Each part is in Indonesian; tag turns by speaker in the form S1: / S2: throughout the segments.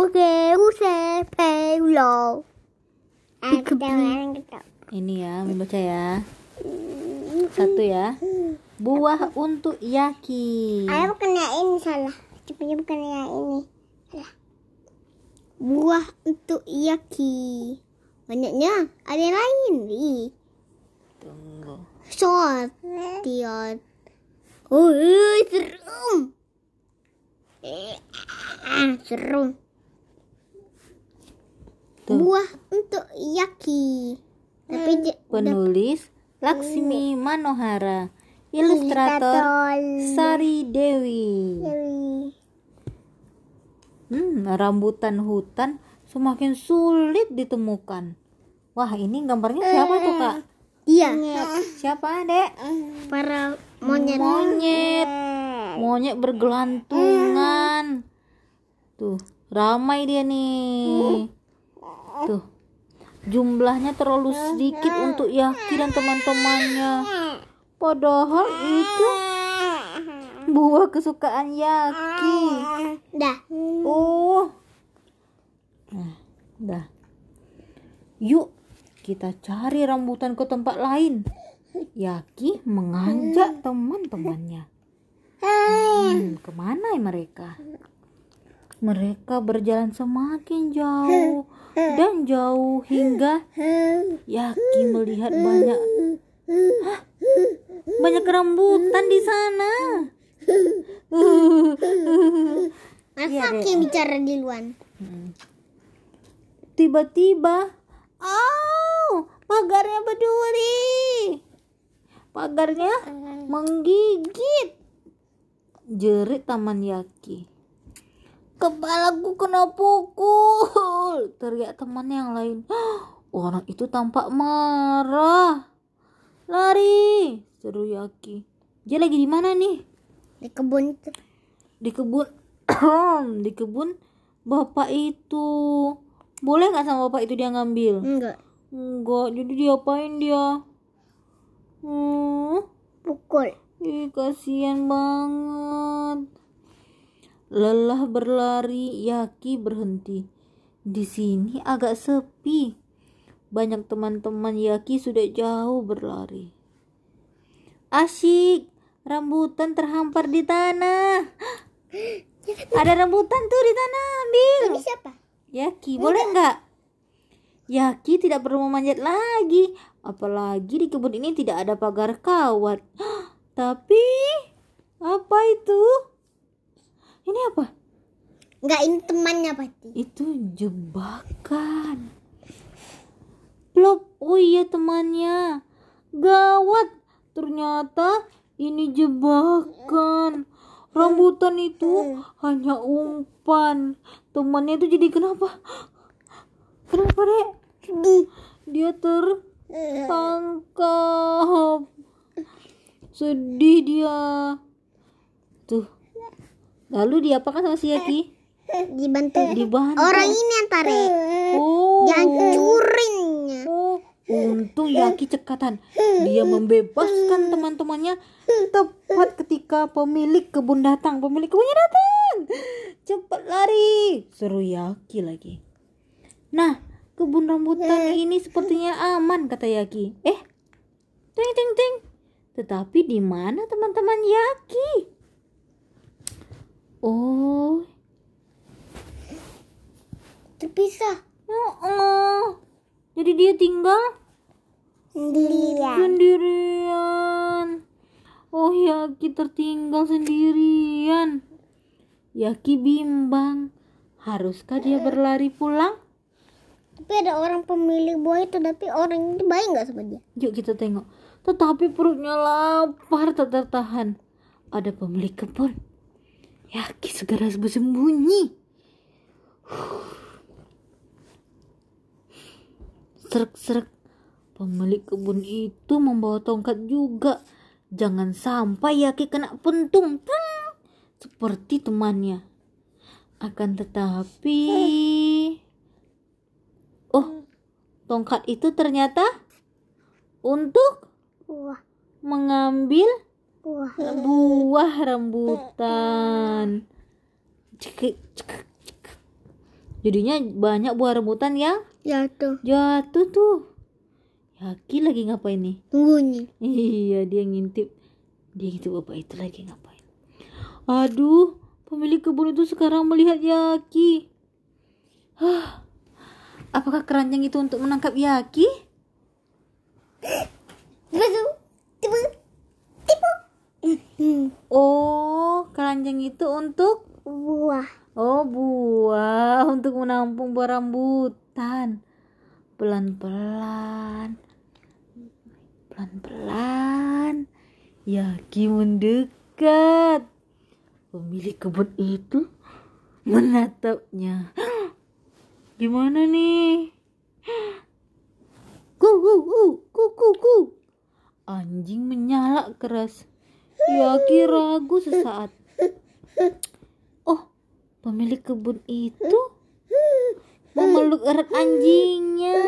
S1: Oke, use peulo.
S2: Ini ya, Mimi baca ya. Satu ya. Buah untuk Yaki.
S1: Ayo bukan yang ini salah. Cepatnya bukan yang ini. Salah. Buah untuk yaki. Banyaknya. Ada yang lain. Ih.
S2: Tunggu.
S1: Short. Tiot. Oh, serum. Serum.
S2: Tuh.
S1: Buah untuk yaki. Tapi j-
S2: Penulis Laksmi Manohara. Ilustrator Sari Dewi.
S1: Dewi.
S2: Hmm, rambutan hutan semakin sulit ditemukan. Wah, ini gambarnya siapa tuh, Kak?
S1: Iya.
S2: Siapa, Dek?
S1: Para monyet.
S2: Monyet. Monyet bergelantungan. Tuh, ramai dia nih. Tuh. Jumlahnya terlalu sedikit untuk Yaki dan teman-temannya. Padahal itu buah kesukaan Yaki.
S1: Dah.
S2: Oh. Nah, dah. Yuk, kita cari rambutan ke tempat lain. Yaki mengajak teman-temannya. Hmm, ke mana mereka? Mereka berjalan semakin jauh dan jauh hingga Yaki melihat banyak Hah? banyak rambutan di sana.
S1: Masa Ki bicara di luar?
S2: Hmm. Tiba-tiba, oh, pagarnya berduri. Pagarnya menggigit. Jerit Taman Yaki. Kepalaku kena pukul. Teriak teman yang lain. Orang itu tampak marah. Lari, seru Yaki. Dia lagi di mana nih?
S1: Di kebun itu.
S2: di kebun di kebun bapak itu boleh nggak sama bapak itu dia ngambil
S1: Enggak.
S2: enggak jadi diapain dia hmm
S1: Pukul.
S2: ih kasihan banget lelah berlari Yaki berhenti. Di sini agak sepi. Banyak teman-teman Yaki sudah jauh berlari. Asyik rambutan terhampar di tanah. Ada rambutan tuh di tanah ambil.
S1: Ini siapa?
S2: Yaki boleh nggak? Yaki tidak perlu memanjat lagi. Apalagi di kebun ini tidak ada pagar kawat. Tapi apa itu ini apa?
S1: Enggak, ini temannya pasti.
S2: itu jebakan. Plop. Oh iya temannya. Gawat. Ternyata ini jebakan. Rambutan itu hanya umpan. Temannya itu jadi kenapa? Kenapa dek? Dia tertangkap. Sedih dia. Tuh lalu diapakan sama si Yaki
S1: Dibantu.
S2: dibantu
S1: Orang ini yang tarik.
S2: oh
S1: Dihancurinnya.
S2: Oh, untung Yaki cekatan. Dia membebaskan teman-temannya tepat ketika pemilik kebun datang. Pemilik kebunnya datang. Cepat lari. Seru Yaki lagi. Nah, kebun rambutan ini sepertinya aman kata Yaki. Eh, ting ting ting. Tetapi di mana teman-teman Yaki? Oh,
S1: Terpisah.
S2: oh, oh. Jadi dia tinggal
S1: Sendirian.
S2: sendirian. Oh Yaki tertinggal sendirian. Yaki bimbang. Haruskah dia berlari pulang?
S1: Tapi ada orang pemilik buah itu, tapi orang itu baik nggak sama dia?
S2: Yuk kita tengok. Tetapi perutnya lapar tak tertahan. Ada pemilik kebun. Yaki segera bersembunyi. Serak-serak. Pemilik kebun itu membawa tongkat juga. Jangan sampai Yaki kena pentung. Seperti temannya. Akan tetapi... Oh, tongkat itu ternyata untuk mengambil
S1: wah.
S2: buah rambutan. Cekik, cekik, cekik. Jadinya banyak buah rambutan yang
S1: Jatuh.
S2: jatuh tuh. Yaki lagi ngapain nih?
S1: Bunyi.
S2: Iya, dia ngintip. Dia ngintip bapak itu lagi ngapain. Aduh, pemilik kebun itu sekarang melihat Yaki. Hah, apakah keranjang itu untuk menangkap Yaki?
S1: Tiba tiba tiba.
S2: Oh, keranjang itu untuk
S1: Buah.
S2: Oh, buah untuk menampung buah rambutan. Pelan-pelan. Pelan-pelan. Yaki mendekat. Pemilik kebun itu menatapnya. Gimana nih? Ku ku ku ku ku ku. Anjing menyala keras. Yaki ragu sesaat. Oh, pemilik kebun itu memeluk erat anjingnya.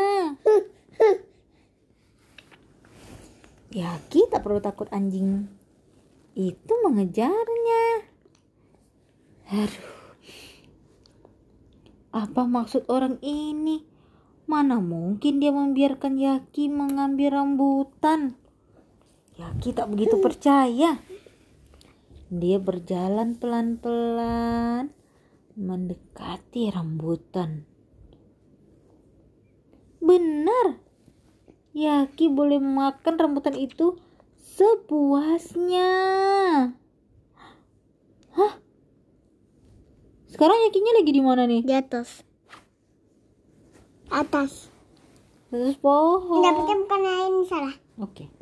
S2: Yaki tak perlu takut anjing itu mengejarnya. Aduh. Apa maksud orang ini? Mana mungkin dia membiarkan Yaki mengambil rambutan? Yaki tak begitu percaya. Dia berjalan pelan-pelan mendekati rambutan. Benar. Yaki boleh makan rambutan itu sepuasnya. Hah? Sekarang Yakinya lagi di mana nih?
S1: Di atas. Atas.
S2: Atas pohon.
S1: Dapetnya bukan ini salah.
S2: Oke.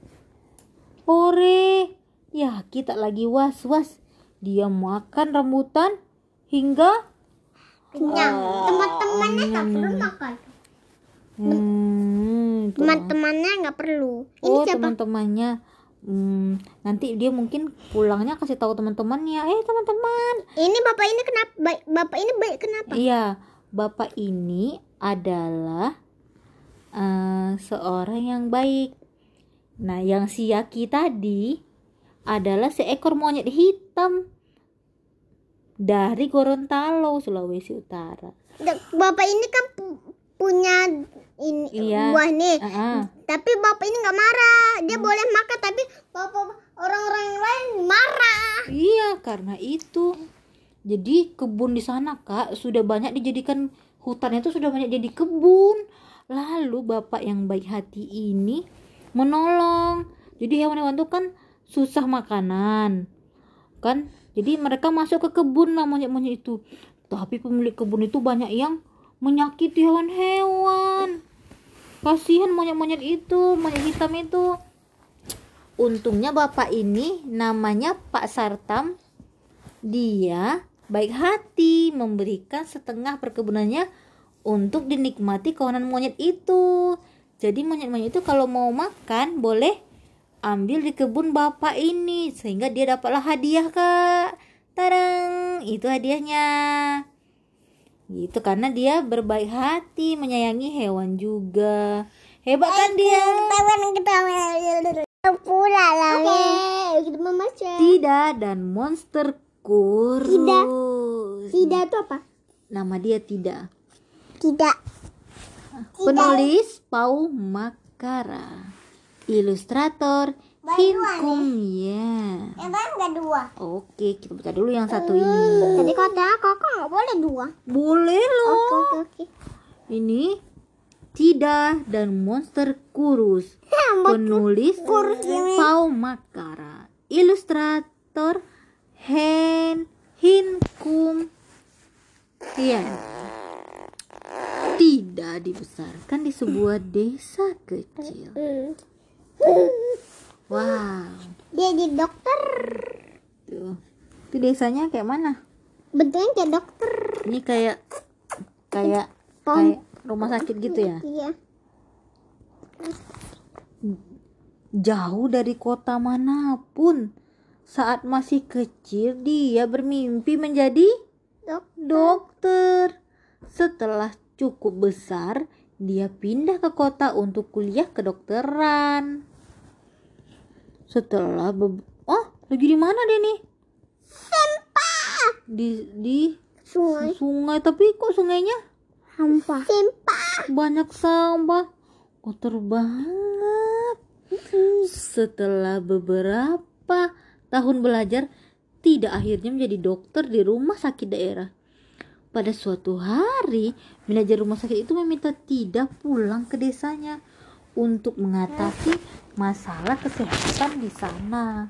S2: Ore. Yaki tak lagi was-was. Dia makan rambutan hingga
S1: Kenyang. Teman-temannya nggak perlu makan.
S2: hmm.
S1: Teman-temannya nggak perlu. Ini
S2: Oh,
S1: siapa?
S2: teman-temannya hmm, nanti dia mungkin pulangnya kasih tahu teman-temannya. Eh, teman-teman.
S1: Ini bapak ini kenapa? Bapak ini baik kenapa?
S2: Iya, bapak ini adalah eh, seorang yang baik. Nah, yang si Yaki tadi adalah seekor monyet hitam dari Gorontalo, Sulawesi Utara.
S1: Bapak ini kan pu- punya ini
S2: Iya.
S1: buah nih.
S2: Ah,
S1: Tapi bapak ini nggak marah. Dia boleh makan tapi bapak orang-orang yang lain marah.
S2: Iya, karena itu. Jadi kebun di sana, Kak, sudah banyak dijadikan hutannya itu sudah banyak jadi kebun. Lalu bapak yang baik hati ini menolong. Jadi hewan-hewan itu kan susah makanan. Kan? Jadi mereka masuk ke kebun lah monyet-monyet itu. Tapi pemilik kebun itu banyak yang menyakiti hewan-hewan. Kasihan monyet-monyet itu, monyet hitam itu. Untungnya bapak ini namanya Pak Sartam. Dia baik hati memberikan setengah perkebunannya untuk dinikmati kawanan monyet itu. Jadi monyet-monyet itu kalau mau makan boleh ambil di kebun bapak ini sehingga dia dapatlah hadiah kak. Tarang, itu hadiahnya. Gitu karena dia berbaik hati menyayangi hewan juga. Hebat kan dia?
S1: Pula.
S2: Tidak dan monster kurus.
S1: Tidak. Tidak itu apa?
S2: Nama dia tidak.
S1: Tidak.
S2: Penulis Pau Makara. Ilustrator Hinkum ya.
S1: Yang dua?
S2: Oke, kita baca dulu yang satu ini.
S1: Tadi kata kakak nggak boleh dua.
S2: Boleh loh.
S1: Oke oke oke.
S2: Ini tidak dan monster kurus. Penulis Pau Makara. Ilustrator Hen Hinkum Hian. Tidak dibesarkan di sebuah desa kecil. Wow.
S1: Dia jadi dokter.
S2: Tuh. Itu desanya kayak mana?
S1: Bentuknya kayak dokter.
S2: Ini kayak kayak
S1: Pom.
S2: kayak rumah sakit gitu ya.
S1: Iya.
S2: Jauh dari kota mana pun. Saat masih kecil dia bermimpi menjadi
S1: Dok.
S2: dokter. Setelah cukup besar, dia pindah ke kota untuk kuliah kedokteran. Setelah be- Oh, lagi di mana dia nih? Di di
S1: Sungai.
S2: sungai, tapi kok sungainya
S1: Sampah. Sampah.
S2: Banyak sampah. Kotor banget. Setelah beberapa tahun belajar, tidak akhirnya menjadi dokter di rumah sakit daerah. Pada suatu hari, manajer rumah sakit itu meminta tidak pulang ke desanya untuk mengatasi masalah kesehatan di sana.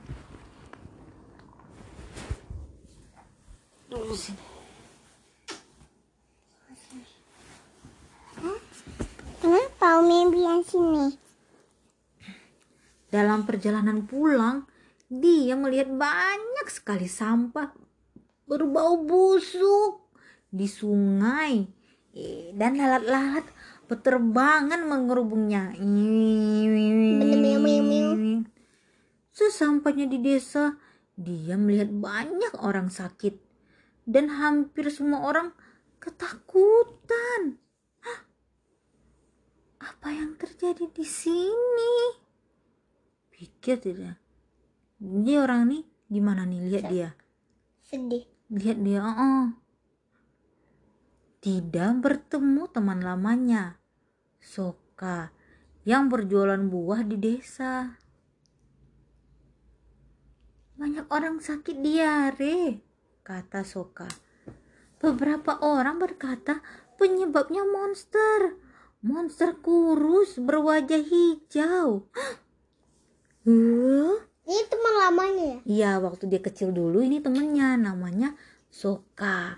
S1: Kenapa Umi bilang sini?
S2: Dalam perjalanan pulang, dia melihat banyak sekali sampah berbau busuk di sungai Eh, dan lalat-lalat berterbangan mengerubungnya. Sesampainya di desa, dia melihat banyak orang sakit dan hampir semua orang ketakutan. Hah? Apa yang terjadi di sini? Pikir tidak. Dia orang nih gimana nih lihat dia?
S1: Sedih.
S2: Lihat dia, oh, tidak bertemu teman lamanya, Soka, yang berjualan buah di desa. Banyak orang sakit diare, kata Soka. Beberapa orang berkata penyebabnya monster. Monster kurus berwajah hijau. Huh?
S1: Ini teman lamanya ya?
S2: Iya, waktu dia kecil dulu ini temennya namanya Soka.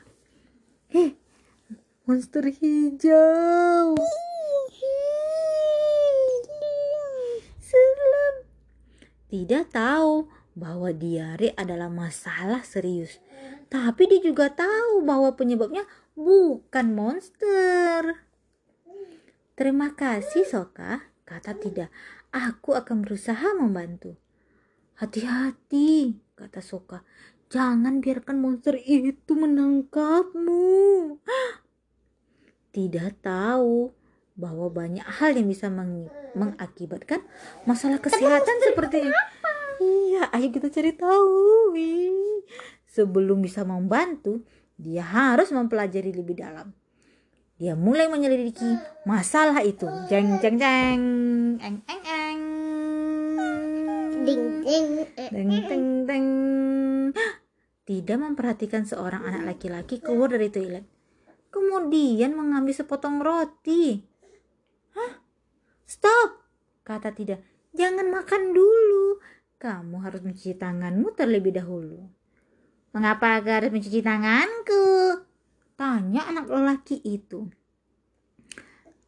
S2: Eh, monster hijau. Tidak tahu bahwa diare adalah masalah serius. Tapi dia juga tahu bahwa penyebabnya bukan monster. Terima kasih Soka, kata tidak. Aku akan berusaha membantu. Hati-hati, kata Soka. Jangan biarkan monster itu menangkapmu tidak tahu bahwa banyak hal yang bisa meng mengakibatkan masalah kesehatan seperti. Iya, ayo kita cari tahu. Sebelum bisa membantu, dia harus mempelajari lebih dalam. Dia mulai menyelidiki masalah itu. Jeng jeng jeng, eng eng eng.
S1: Ding ding.
S2: Teng teng teng. Tidak memperhatikan seorang anak laki-laki keluar dari toilet kemudian mengambil sepotong roti. Hah? Stop, kata tidak. Jangan makan dulu. Kamu harus mencuci tanganmu terlebih dahulu. Mengapa harus mencuci tanganku? Tanya anak lelaki itu.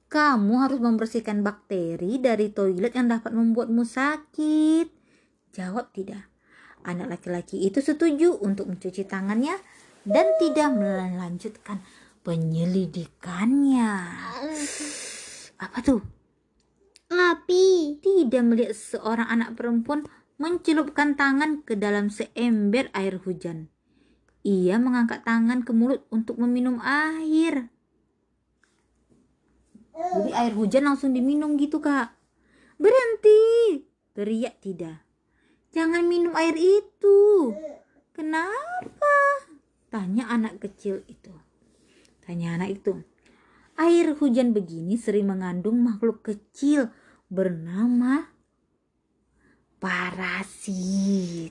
S2: Kamu harus membersihkan bakteri dari toilet yang dapat membuatmu sakit. Jawab tidak. Anak laki-laki itu setuju untuk mencuci tangannya dan tidak melanjutkan penyelidikannya. Apa tuh?
S1: Api.
S2: Tidak melihat seorang anak perempuan mencelupkan tangan ke dalam seember air hujan. Ia mengangkat tangan ke mulut untuk meminum air. Jadi air hujan langsung diminum gitu kak. Berhenti, teriak tidak. Jangan minum air itu. Kenapa? Tanya anak kecil itu. Tanya anak itu. Air hujan begini sering mengandung makhluk kecil bernama parasit.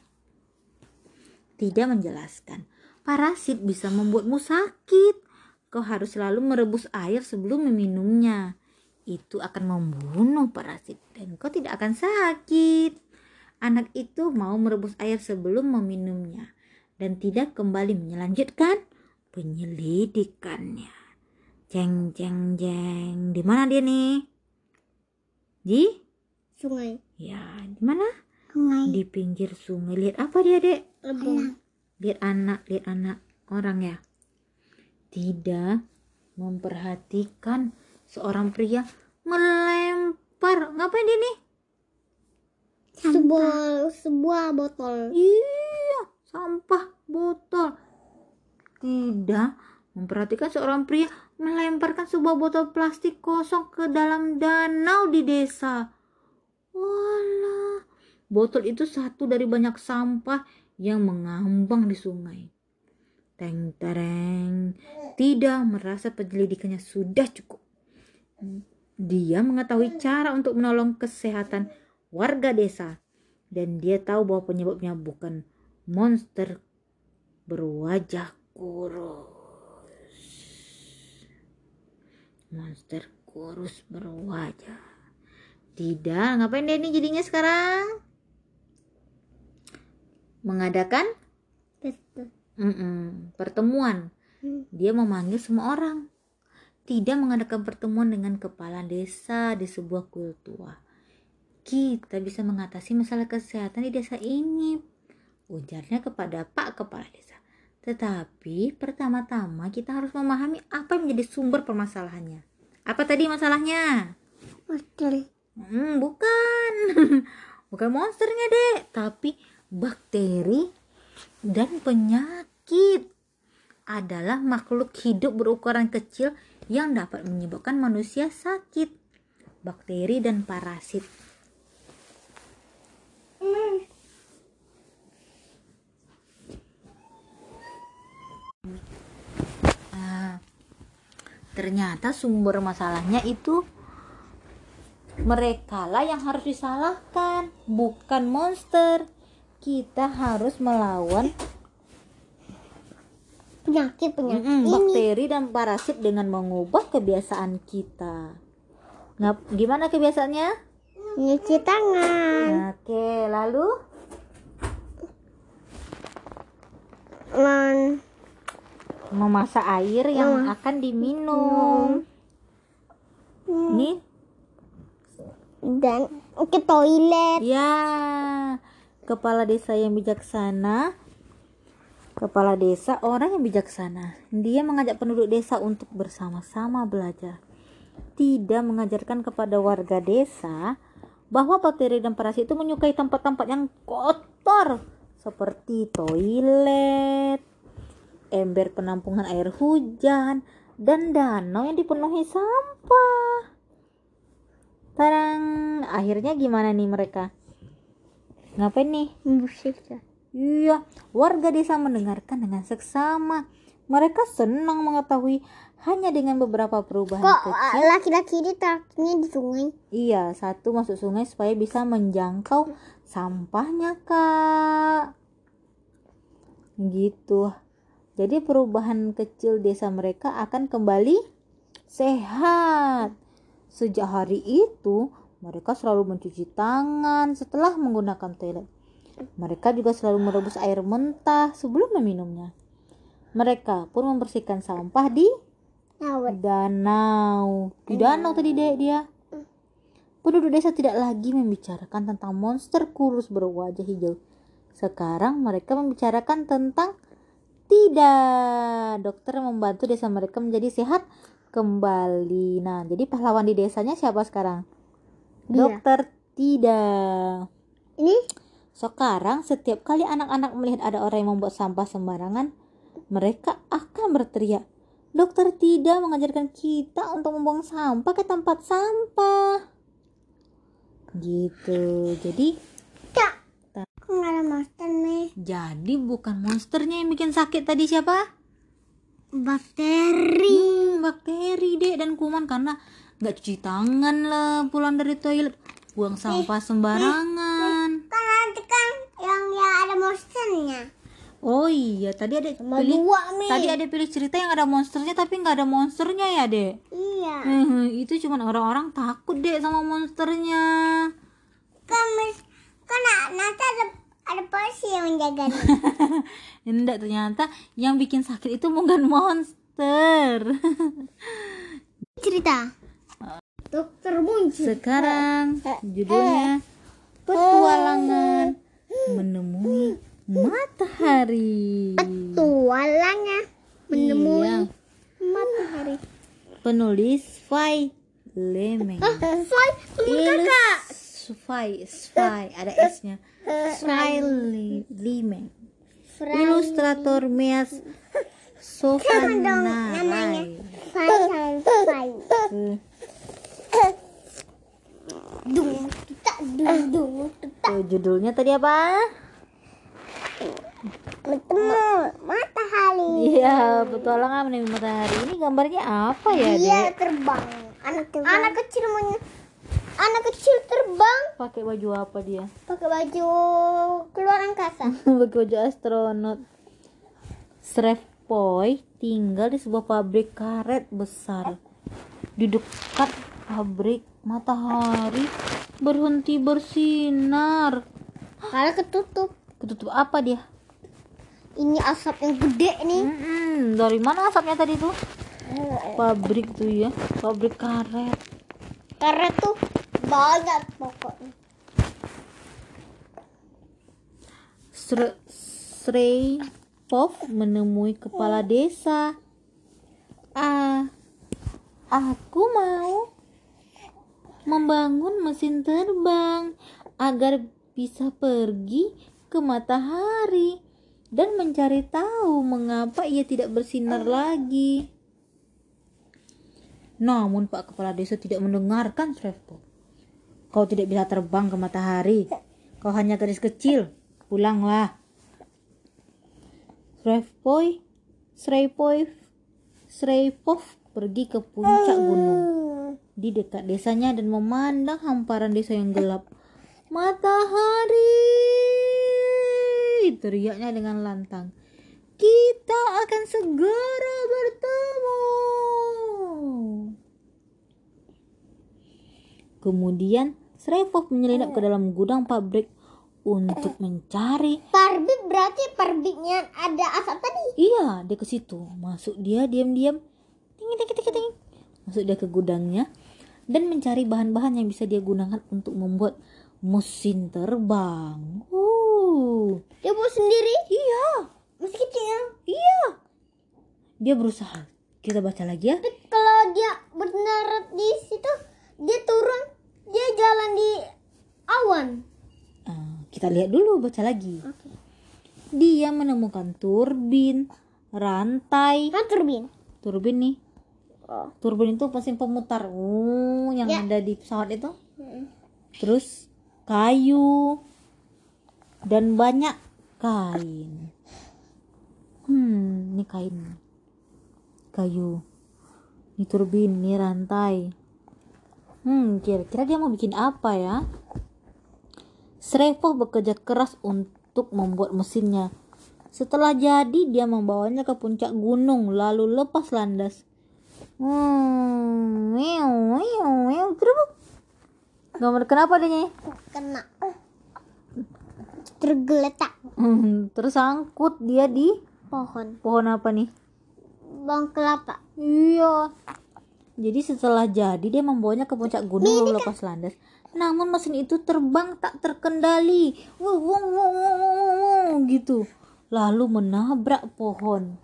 S2: Tidak menjelaskan. Parasit bisa membuatmu sakit. Kau harus selalu merebus air sebelum meminumnya. Itu akan membunuh parasit dan kau tidak akan sakit. Anak itu mau merebus air sebelum meminumnya dan tidak kembali melanjutkan penyelidikannya. Jeng jeng jeng. Di mana dia nih? Di
S1: sungai.
S2: Ya, di mana?
S1: Sungai.
S2: Di pinggir sungai. Lihat apa dia, Dek?
S1: Lebong.
S2: Lihat anak, lihat anak orang ya. Tidak memperhatikan seorang pria melempar. Ngapain dia nih?
S1: Sebuah sebuah botol.
S2: Iya, sampah botol tidak memperhatikan seorang pria melemparkan sebuah botol plastik kosong ke dalam danau di desa. Walah, botol itu satu dari banyak sampah yang mengambang di sungai. Teng tereng. Tidak merasa penyelidikannya sudah cukup. Dia mengetahui cara untuk menolong kesehatan warga desa dan dia tahu bahwa penyebabnya bukan monster berwajah kurus. Monster kurus berwajah. Tidak, ngapain ini jadinya sekarang? Mengadakan
S1: Betul.
S2: Mm-mm, pertemuan. Dia memanggil semua orang. Tidak mengadakan pertemuan dengan kepala desa di sebuah kuil tua. Kita bisa mengatasi masalah kesehatan di desa ini. Ujarnya kepada Pak Kepala Desa. Tetapi pertama-tama kita harus memahami apa yang menjadi sumber permasalahannya. Apa tadi masalahnya?
S1: Betul.
S2: Hmm, bukan. bukan monsternya, Dek, tapi bakteri dan penyakit adalah makhluk hidup berukuran kecil yang dapat menyebabkan manusia sakit. Bakteri dan parasit. Nah, ternyata sumber masalahnya itu mereka lah yang harus disalahkan, bukan monster. Kita harus melawan
S1: Penyakit penyakit
S2: mm-mm,
S1: ini.
S2: bakteri dan parasit dengan mengubah kebiasaan kita. Ngap, gimana kebiasaannya?
S1: Nyuci tangan.
S2: Oke, lalu
S1: Men
S2: memasak air yang
S1: Hmm.
S2: akan diminum. Nih,
S1: dan ke toilet.
S2: ya, kepala desa yang bijaksana. Kepala desa orang yang bijaksana. Dia mengajak penduduk desa untuk bersama-sama belajar. Tidak mengajarkan kepada warga desa bahwa bakteri dan parasit itu menyukai tempat-tempat yang kotor seperti toilet, ember penampungan air hujan, dan danau yang dipenuhi sampah. Tarang, akhirnya gimana nih mereka? Ngapain nih?
S1: Musik.
S2: Iya, warga desa mendengarkan dengan seksama. Mereka senang mengetahui hanya dengan beberapa perubahan
S1: Kok
S2: kecil.
S1: uh, laki-laki ini traktirnya di sungai?
S2: Iya, satu masuk sungai supaya bisa menjangkau sampahnya, Kak. Gitu. Jadi perubahan kecil desa mereka akan kembali sehat. Sejak hari itu, mereka selalu mencuci tangan setelah menggunakan toilet. Mereka juga selalu merebus air mentah sebelum meminumnya. Mereka pun membersihkan sampah di danau. Di danau tadi dek dia. Penduduk desa tidak lagi membicarakan tentang monster kurus berwajah hijau. Sekarang mereka membicarakan tentang tidak. Dokter membantu desa mereka menjadi sehat kembali. Nah, jadi pahlawan di desanya siapa sekarang?
S1: Dia.
S2: Dokter tidak.
S1: Ini
S2: Sekarang setiap kali anak-anak melihat ada orang yang membuat sampah sembarangan, mereka akan berteriak. Dokter tidak mengajarkan kita untuk membuang sampah ke tempat sampah. Gitu. Jadi,
S1: nggak ada monster nih?
S2: jadi bukan monsternya yang bikin sakit tadi siapa?
S1: Bakteri.
S2: Hmm, bakteri dek dan kuman karena nggak cuci tangan lah pulang dari toilet, buang sampah sembarangan.
S1: Kan nanti kan yang ya ada monsternya.
S2: Oh iya, tadi ada
S1: Sama
S2: pilih
S1: dua.
S2: Tadi ada pilih cerita yang ada monsternya tapi nggak ada monsternya ya, Dek.
S1: Iya.
S2: Hmm, itu cuma orang-orang takut, Dek, sama monsternya.
S1: Kan kan na- nanti ada ada polisi yang menjaga.
S2: Enggak, ternyata yang bikin sakit itu bukan monster.
S1: Cerita. Dokter muncul.
S2: Sekarang judulnya Petualangan Menemui Matahari.
S1: Tualangnya menemui
S2: Iya.
S1: matahari.
S2: Penulis Fai Lemeng.
S1: Fai, kakak.
S2: Sfai, Sfai, ada S-nya. Sfai Li- Limeng. Ilustrator Meas Sofana judulnya tadi apa?
S1: bertemu matahari.
S2: Iya, petualangan menemui matahari. Ini gambarnya apa ya,
S1: Dia
S2: Dek?
S1: terbang. Anak terbang. Anak kecil men- anak kecil terbang
S2: Pakai baju apa dia?
S1: pakai baju keluar angkasa.
S2: Pakai baju astronot. Shreveport tinggal di sebuah pabrik karet besar. Di dekat pabrik matahari berhenti bersinar.
S1: Kalau ketutup.
S2: Ketutup apa dia?
S1: Ini asap yang gede nih.
S2: Mm-mm, dari mana asapnya tadi tuh? Pabrik tuh ya, pabrik karet.
S1: Karena tuh banyak pokoknya.
S2: Sre Sreipov menemui kepala desa. Ah, aku mau membangun mesin terbang agar bisa pergi ke matahari dan mencari tahu mengapa ia tidak bersinar lagi. Namun Pak Kepala Desa tidak mendengarkan Sreipov. Kau tidak bisa terbang ke matahari. Kau hanya gadis kecil. Pulanglah. Sreipov, Sreipov, Sreipov pergi ke puncak gunung di dekat desanya dan memandang hamparan desa yang gelap. Matahari! Teriaknya dengan lantang. Kita akan segera bertemu. Kemudian Sreipov menyelinap ke dalam gudang pabrik untuk mencari
S1: Parbik berarti parbiknya ada asap tadi.
S2: Iya, dia ke situ. Masuk dia diam-diam. Ting ting ting ting. Masuk dia ke gudangnya dan mencari bahan-bahan yang bisa dia gunakan untuk membuat mesin terbang. Uh,
S1: Dia buat sendiri.
S2: iya,
S1: Masih kecil.
S2: iya. Dia berusaha. Kita baca lagi ya.
S1: Tapi kalau dia benar di situ, dia turun, dia jalan di awan.
S2: Ah, kita lihat dulu, baca lagi.
S1: Oke.
S2: Dia menemukan turbin, rantai,
S1: Kan turbin.
S2: turbin nih.
S1: Oh.
S2: Turbin itu mesin pemutar. Oh, yang
S1: Ya.
S2: ada di pesawat itu. terus kayu dan banyak kain hmm ini kain kayu ini turbin ini rantai hmm kira-kira dia mau bikin apa ya Srevo bekerja keras untuk membuat mesinnya setelah jadi dia membawanya ke puncak gunung lalu lepas landas hmm meow meow meow kerubuk Gambar kenapa dia?
S1: Kena. Tergeletak
S2: Hmm, tersangkut dia di
S1: pohon.
S2: pohon apa nih?
S1: Bang kelapa.
S2: Iya. Jadi setelah jadi dia membawanya ke puncak gunung lalu lepas landas. Namun mesin itu terbang tak terkendali. Gitu. Lalu menabrak pohon.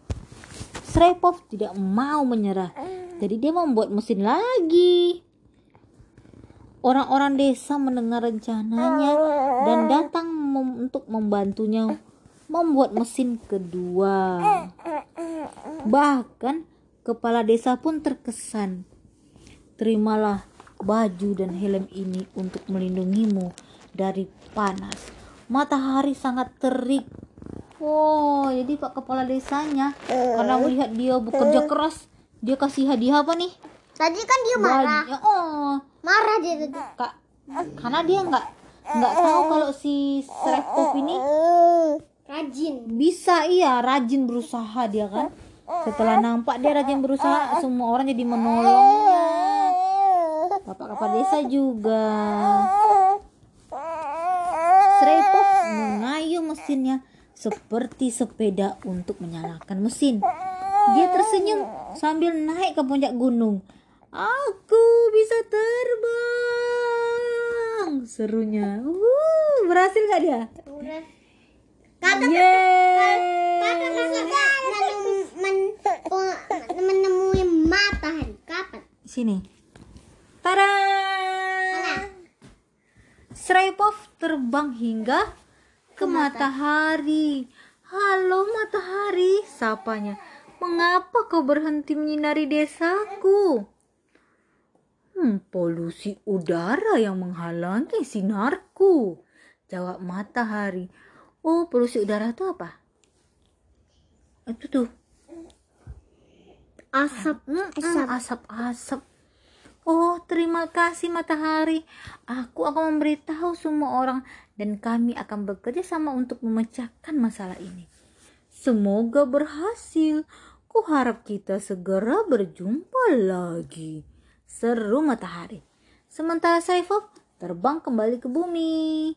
S2: Srepov tidak mau menyerah. Jadi dia membuat mesin lagi. Orang-orang desa mendengar rencananya dan datang mem- untuk membantunya membuat mesin kedua. Bahkan kepala desa pun terkesan. Terimalah baju dan helm ini untuk melindungimu dari panas. Matahari sangat terik. Oh, jadi Pak Kepala Desanya karena melihat dia bekerja keras, dia kasih hadiah apa nih?
S1: Tadi kan dia marah.
S2: Baju. Oh,
S1: Marah dia tadi.
S2: Kak, karena dia nggak nggak tahu kalau si Srepov ini
S1: Rajin.
S2: bisa iya rajin berusaha dia kan setelah nampak dia rajin berusaha semua orang jadi menolongnya. Bapak kepala desa juga. Srepov mengayuh mesinnya seperti sepeda untuk menyalakan mesin. Dia tersenyum sambil naik ke puncak gunung. Aku bisa terbang. Serunya. Wuh, berhasil gak dia?
S1: Kata
S2: Yeay.
S1: kata menem, menemui matahari. Kapan?
S2: Sini. Tada! Srepov terbang hingga ke matahari. Halo matahari, sapanya. Mengapa kau berhenti menyinari desaku? Hmm, polusi udara yang menghalangi sinarku. Jawab matahari. Oh, polusi udara itu apa? itu tuh
S1: Asap.
S2: Mm-mm,
S1: Asap.
S2: asap-asap. Oh, terima kasih matahari. Aku akan memberitahu semua orang dan kami akan bekerja sama untuk memecahkan masalah ini. Semoga berhasil. Ku harap kita segera berjumpa lagi. Seru matahari. Sementara Saifov terbang kembali ke bumi.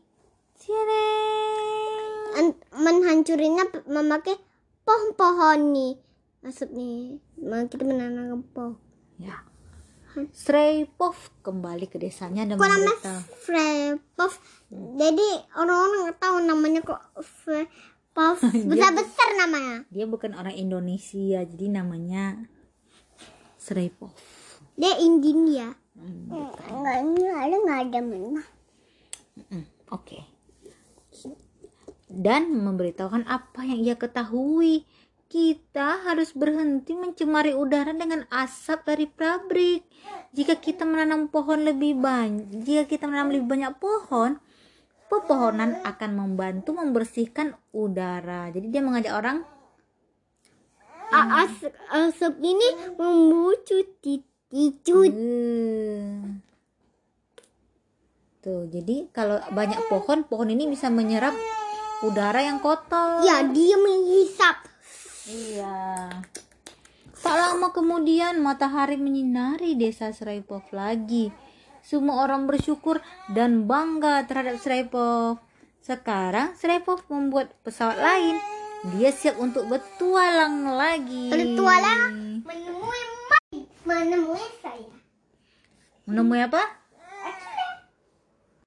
S1: Menghancurinya p- memakai pohon-pohon nih. Asap nih. Mau kita menanam pohon.
S2: Ya. Sreipov kembali ke desanya dan
S1: namanya
S2: memberitahu.
S1: Frepov? Jadi orang-orang tahu namanya kok Frepov. Besar-besar namanya.
S2: Dia bukan orang Indonesia, jadi namanya Sreipov.
S1: Dia India.
S2: Hmm,
S1: Enggak, ini ada nggak ada mana.
S2: mm, Oke. Dan memberitahukan apa yang ia ketahui. Kita harus berhenti mencemari udara dengan asap dari pabrik. Jika kita menanam pohon lebih banyak, jika kita menanam lebih banyak pohon, pepohonan akan membantu membersihkan udara. Jadi dia mengajak orang
S1: A- Asap, asap ini membucut ticut.
S2: Hmm. Tuh, jadi kalau banyak pohon, pohon ini bisa menyerap udara yang kotor.
S1: Ya, dia menghisap.
S2: Iya. Tak lama kemudian matahari menyinari desa Seraipov lagi. Semua orang bersyukur dan bangga terhadap Seraipov. Sekarang Seraipov membuat pesawat lain. Dia siap untuk bertualang lagi.
S1: Bertualang? Menemui menemui saya.
S2: Menemui apa?